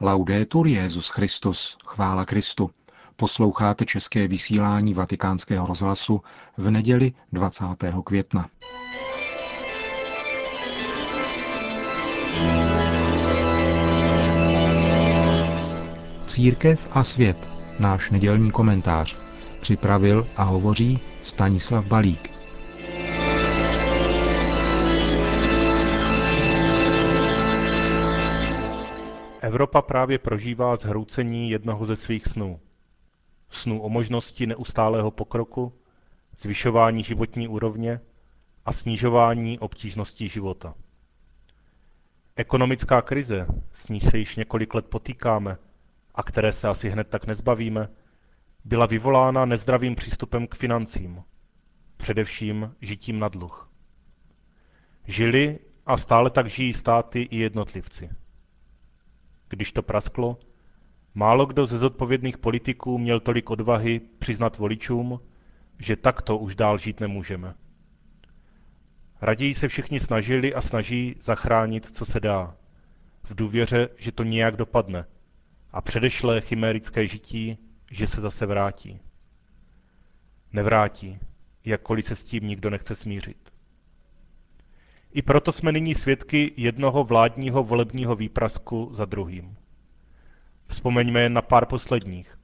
Laudetur Jezus Christus, chvála Kristu. Posloucháte české vysílání Vatikánského rozhlasu v neděli 20. května. Církev a svět, náš nedělní komentář, připravil a hovoří Stanislav Balík. Evropa právě prožívá zhroucení jednoho ze svých snů. Snů o možnosti neustálého pokroku, zvyšování životní úrovně a snižování obtížností života. Ekonomická krize, s níž se již několik let potýkáme a které se asi hned tak nezbavíme, byla vyvolána nezdravým přístupem k financím, především žitím na dluh. Žili a stále tak žijí státy i jednotlivci. Když to prasklo, málo kdo ze zodpovědných politiků měl tolik odvahy přiznat voličům, že takto už dál žít nemůžeme. Raději se všichni snažili a snaží zachránit, co se dá, v důvěře, že to nějak dopadne a předešlé chimérické žití, že se zase vrátí. Nevrátí, jakkoliv se s tím nikdo nechce smířit. I proto jsme nyní svědky jednoho vládního volebního výprasku za druhým. Vzpomeňme jen na pár posledních.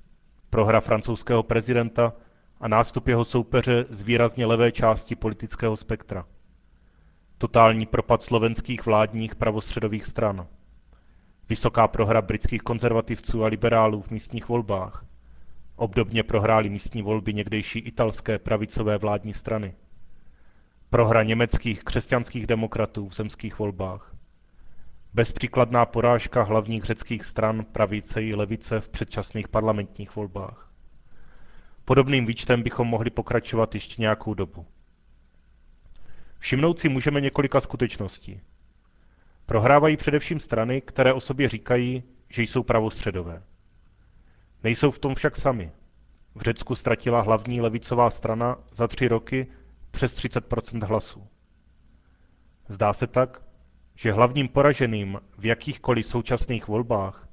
Prohra francouzského prezidenta a nástup jeho soupeře z výrazně levé části politického spektra. Totální propad slovenských vládních pravostředových stran. Vysoká prohra britských konzervativců a liberálů v místních volbách. Obdobně prohrály místní volby někdejší italské pravicové vládní strany. Prohra německých křesťanských demokratů v zemských volbách. Bezpříkladná porážka hlavních řeckých stran pravice i levice v předčasných parlamentních volbách. Podobným výčtem bychom mohli pokračovat ještě nějakou dobu. Všimnout si můžeme několika skutečností. Prohrávají především strany, které o sobě říkají, že jsou pravostředové. Nejsou v tom však sami. V Řecku ztratila hlavní levicová strana za tři roky přes 30% hlasů. Zdá se tak, že hlavním poraženým v jakýchkoliv současných volbách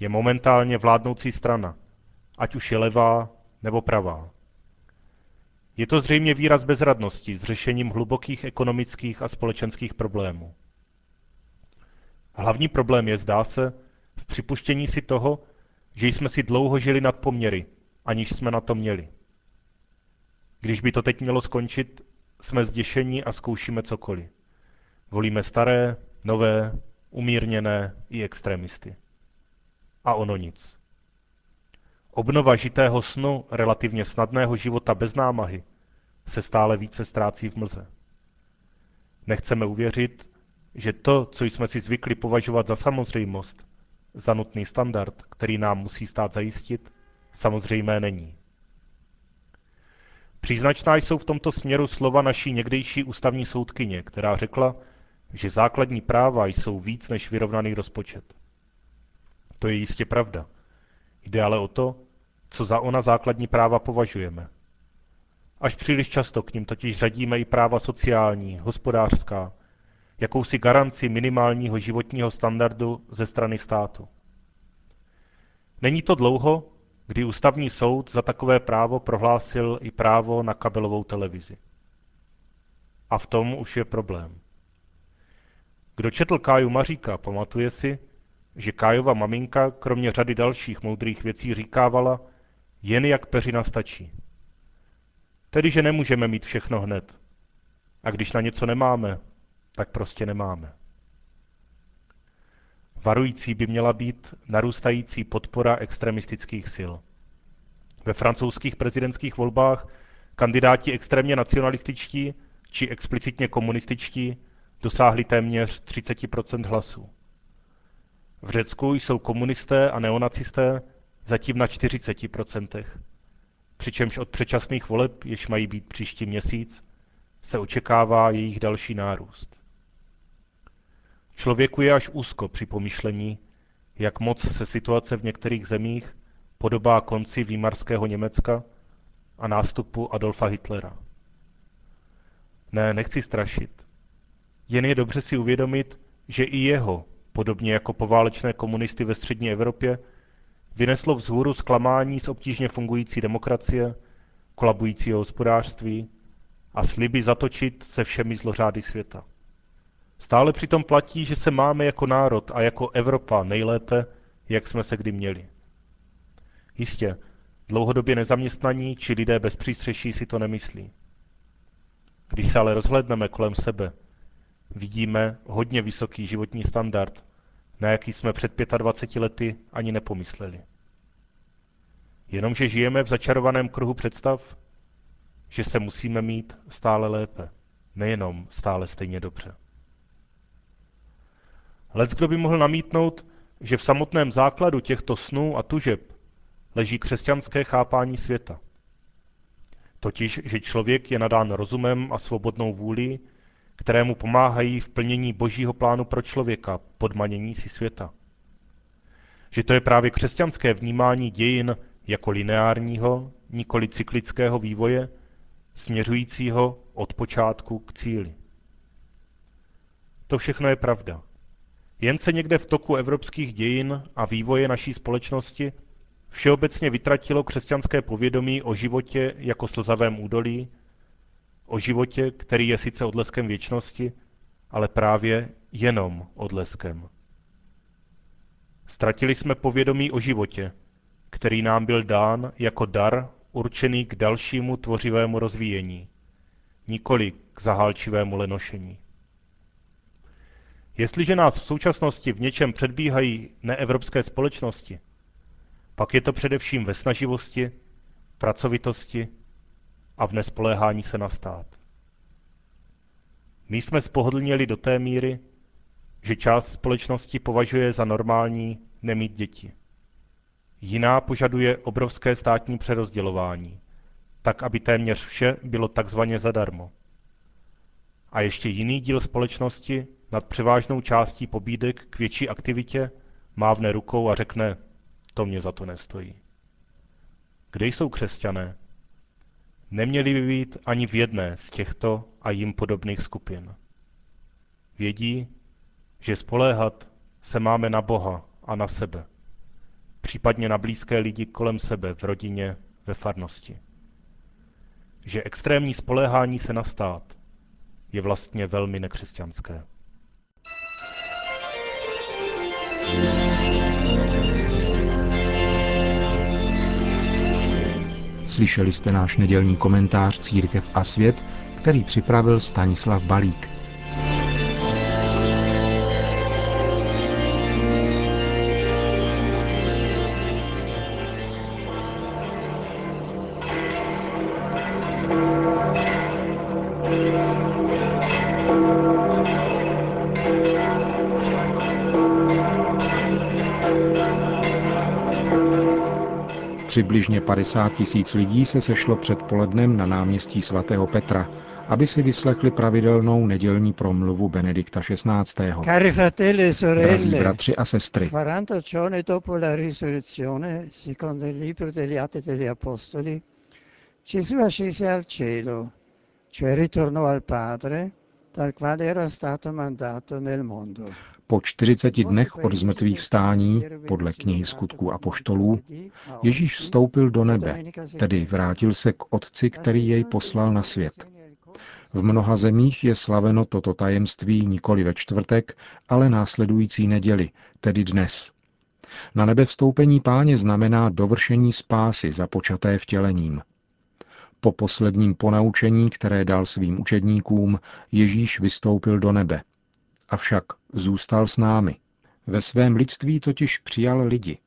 je momentálně vládnoucí strana, ať už je levá nebo pravá. Je to zřejmě výraz bezradnosti s řešením hlubokých ekonomických a společenských problémů. Hlavní problém je, zdá se, v připuštění si toho, že jsme si dlouho žili nad poměry, aniž jsme na to měli. Když by to teď mělo skončit, jsme zděšení a zkoušíme cokoliv. Volíme staré, nové, umírněné i extremisty. A ono nic. Obnova žitého snu relativně snadného života bez námahy se stále více ztrácí v mlze. Nechceme uvěřit, že to, co jsme si zvykli považovat za samozřejmost, za nutný standard, který nám musí stát zajistit, samozřejmé není. Příznačná jsou v tomto směru slova naší někdejší ústavní soudkyně, která řekla, že základní práva jsou víc než vyrovnaný rozpočet. To je jistě pravda. Jde ale o to, co za ona základní práva považujeme. Až příliš často k ním totiž řadíme i práva sociální, hospodářská, jakousi garanci minimálního životního standardu ze strany státu. Není to dlouho, kdy ústavní soud za takové právo prohlásil i právo na kabelovou televizi. A v tom už je problém. Kdo četl Káju Maříka, pamatuje si, že Kájova maminka kromě řady dalších moudrých věcí říkávala, jen jak peřina stačí. Tedy, že nemůžeme mít všechno hned. A když na něco nemáme, tak prostě nemáme. Varující by měla být narůstající podpora extremistických sil. Ve francouzských prezidentských volbách kandidáti extrémně nacionalističtí či explicitně komunističtí dosáhli téměř 30 hlasů. V Řecku jsou komunisté a neonacisté zatím na 40% přičemž od předčasných voleb, jež mají být příští měsíc, se očekává jejich další nárůst. Člověku je až úzko při pomyšlení, jak moc se situace v některých zemích podobá konci výmarského Německa a nástupu Adolfa Hitlera. Ne, nechci strašit. Jen je dobře si uvědomit, že i jeho podobně jako poválečné komunisty ve střední Evropě, vyneslo vzhůru zklamání z obtížně fungující demokracie, kolabujícího hospodářství a sliby zatočit se všemi zlořády světa. Stále přitom platí, že se máme jako národ a jako Evropa nejlépe, jak jsme se kdy měli. Jistě, dlouhodobě nezaměstnaní či lidé bez přístřeší si to nemyslí. Když se ale rozhledneme kolem sebe, vidíme hodně vysoký životní standard, na jaký jsme před 25 lety ani nepomysleli. Jenomže žijeme v začarovaném kruhu představ, že se musíme mít stále lépe, nejenom stále stejně dobře. Lec kdo by mohl namítnout, že v samotném základu těchto snů a tužeb leží křesťanské chápání světa. Totiž, že člověk je nadán rozumem a svobodnou vůli, kterému pomáhají v plnění božího plánu pro člověka, podmanění si světa. Že to je právě křesťanské vnímání dějin jako lineárního, nikoli cyklického vývoje, směřujícího od počátku k cíli. To všechno je pravda. Jen se někde v toku evropských dějin a vývoje naší společnosti všeobecně vytratilo křesťanské povědomí o životě jako slzavém údolí, o životě, který je sice odleskem věčnosti, ale právě jenom odleskem. Ztratili jsme povědomí o životě, který nám byl dán jako dar určený k dalšímu tvořivému rozvíjení, nikoli k zahálčivému lenošení. Jestliže nás v současnosti v něčem předbíhají neevropské společnosti, pak je to především ve snaživosti, pracovitosti a v nespoléhání se na stát. My jsme spohodlněli do té míry, že část společnosti považuje za normální nemít děti. Jiná požaduje obrovské státní přerozdělování, tak aby téměř vše bylo takzvaně zadarmo. A ještě jiný díl společnosti nad převážnou částí pobídek k větší aktivitě mávne rukou a řekne, to mě za to nestojí. Kde jsou křesťané? Neměli by být ani v jedné z těchto a jim podobných skupin. Vědí, že spoléhat se máme na Boha a na sebe, případně na blízké lidi kolem sebe v rodině, ve farnosti. Že extrémní spoléhání se na stát je vlastně velmi nekřesťanské. Slyšeli jste náš nedělní komentář Církev a svět, který připravil Stanislav Balík. Přibližně 50 tisíc lidí se sešlo předpolednem na náměstí svatého Petra, aby si vyslechli pravidelnou nedělní promluvu Benedikta XVI. Cari fratelli e Drazí sorelle, bratři a sestry, 40 po 40 dnech od zmrtvých vstání, podle knihy skutků a poštolů, Ježíš vstoupil do nebe, tedy vrátil se k Otci, který jej poslal na svět. V mnoha zemích je slaveno toto tajemství nikoli ve čtvrtek, ale následující neděli, tedy dnes. Na nebe vstoupení páně znamená dovršení spásy započaté vtělením. Po posledním ponaučení, které dal svým učedníkům, Ježíš vystoupil do nebe. Avšak zůstal s námi. Ve svém lidství totiž přijal lidi.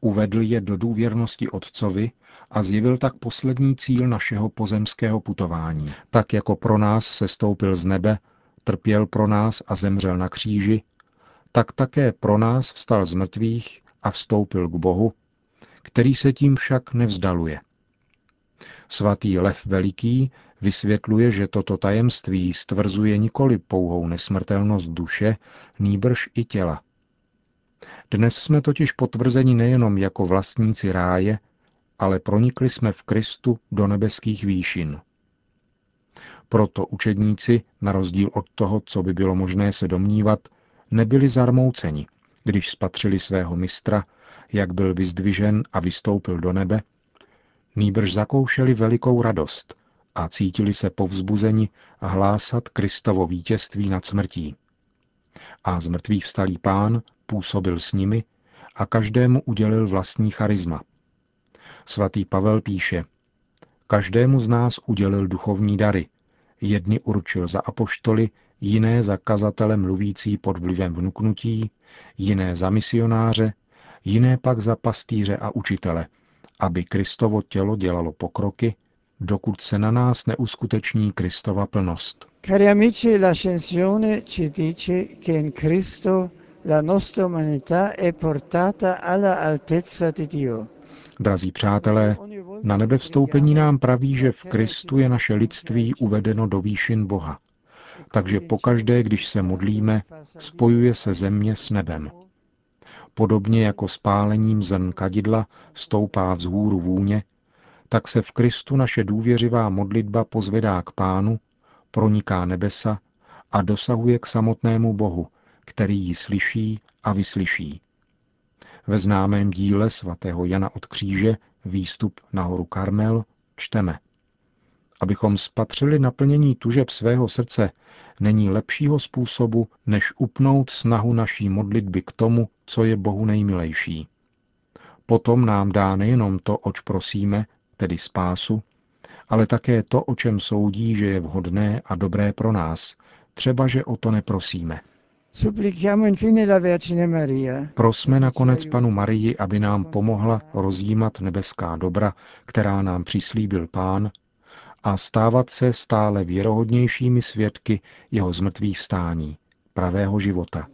Uvedl je do důvěrnosti Otcovi a zjevil tak poslední cíl našeho pozemského putování. Tak jako pro nás se stoupil z nebe, trpěl pro nás a zemřel na kříži, tak také pro nás vstal z mrtvých a vstoupil k Bohu, který se tím však nevzdaluje. Svatý Lev Veliký vysvětluje, že toto tajemství stvrzuje nikoli pouhou nesmrtelnost duše, nýbrž i těla. Dnes jsme totiž potvrzeni nejenom jako vlastníci ráje, ale pronikli jsme v Kristu do nebeských výšin. Proto učedníci, na rozdíl od toho, co by bylo možné se domnívat, nebyli zarmouceni, když spatřili svého mistra, jak byl vyzdvižen a vystoupil do nebe, nýbrž zakoušeli velikou radost a cítili se povzbuzeni hlásat Kristovo vítězství nad smrtí. A zmrtvý vstalý pán působil s nimi a každému udělil vlastní charisma. Svatý Pavel píše, každému z nás udělil duchovní dary, jedny určil za apoštoly, jiné za kazatele mluvící pod vlivem vnuknutí, jiné za misionáře, jiné pak za pastýře a učitele, aby Kristovo tělo dělalo pokroky, dokud se na nás neuskuteční Kristova plnost. Cari amici, l'ascensione ci dice che in Cristo la nostra umanità è portata alla altezza di Dio. Drazí přátelé, na nebe vstoupení nám praví, že v Kristu je naše lidství uvedeno do výšin Boha. Takže pokaždé, když se modlíme, spojuje se země s nebem. Podobně jako spálením zrn kadidla stoupá vzhůru vůně, tak se v Kristu naše důvěřivá modlitba pozvedá k Pánu, proniká nebesa a dosahuje k samotnému Bohu, který ji slyší a vyslyší. Ve známém díle svatého Jana od kříže Výstup na horu Karmel čteme. Abychom spatřili naplnění tužeb svého srdce, není lepšího způsobu, než upnout snahu naší modlitby k tomu, co je Bohu nejmilejší. Potom nám dá nejenom to, oč prosíme, tedy spásu, ale také to, o čem soudí, že je vhodné a dobré pro nás, třeba že o to neprosíme. Prosme nakonec panu Marii, aby nám pomohla rozjímat nebeská dobra, která nám přislíbil pán, a stávat se stále věrohodnějšími svědky jeho zmrtvých vstání, pravého života.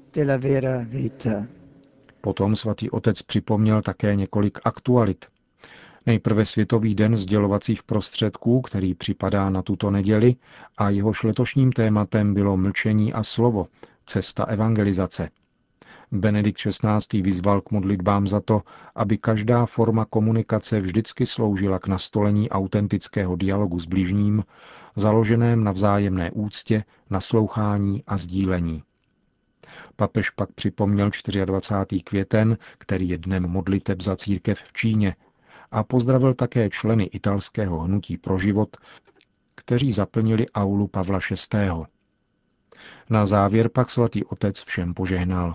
Potom svatý otec připomněl také několik aktualit. Nejprve Světový den sdělovacích prostředků, který připadá na tuto neděli, a jehož letošním tématem bylo mlčení a slovo, cesta evangelizace. Benedikt XVI. vyzval k modlitbám za to, aby každá forma komunikace vždycky sloužila k nastolení autentického dialogu s bližním, založeném na vzájemné úctě, naslouchání a sdílení. Papež pak připomněl 24. květen, který je dnem modliteb za církev v Číně, a pozdravil také členy italského hnutí pro život, kteří zaplnili aulu Pavla VI. Na závěr pak svatý otec všem požehnal.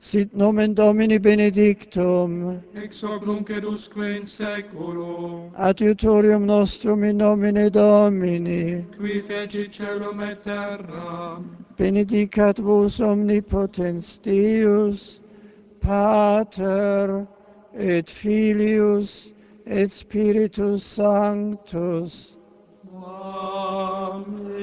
Sit nomen Domini benedictum, ex hoc nunc edusque in seculum, adiutorium nostrum in nomine Domini, qui feci celum et terra, benedicat vos omnipotens Deus, Pater et Filius et Spiritus Sanctus. Amen.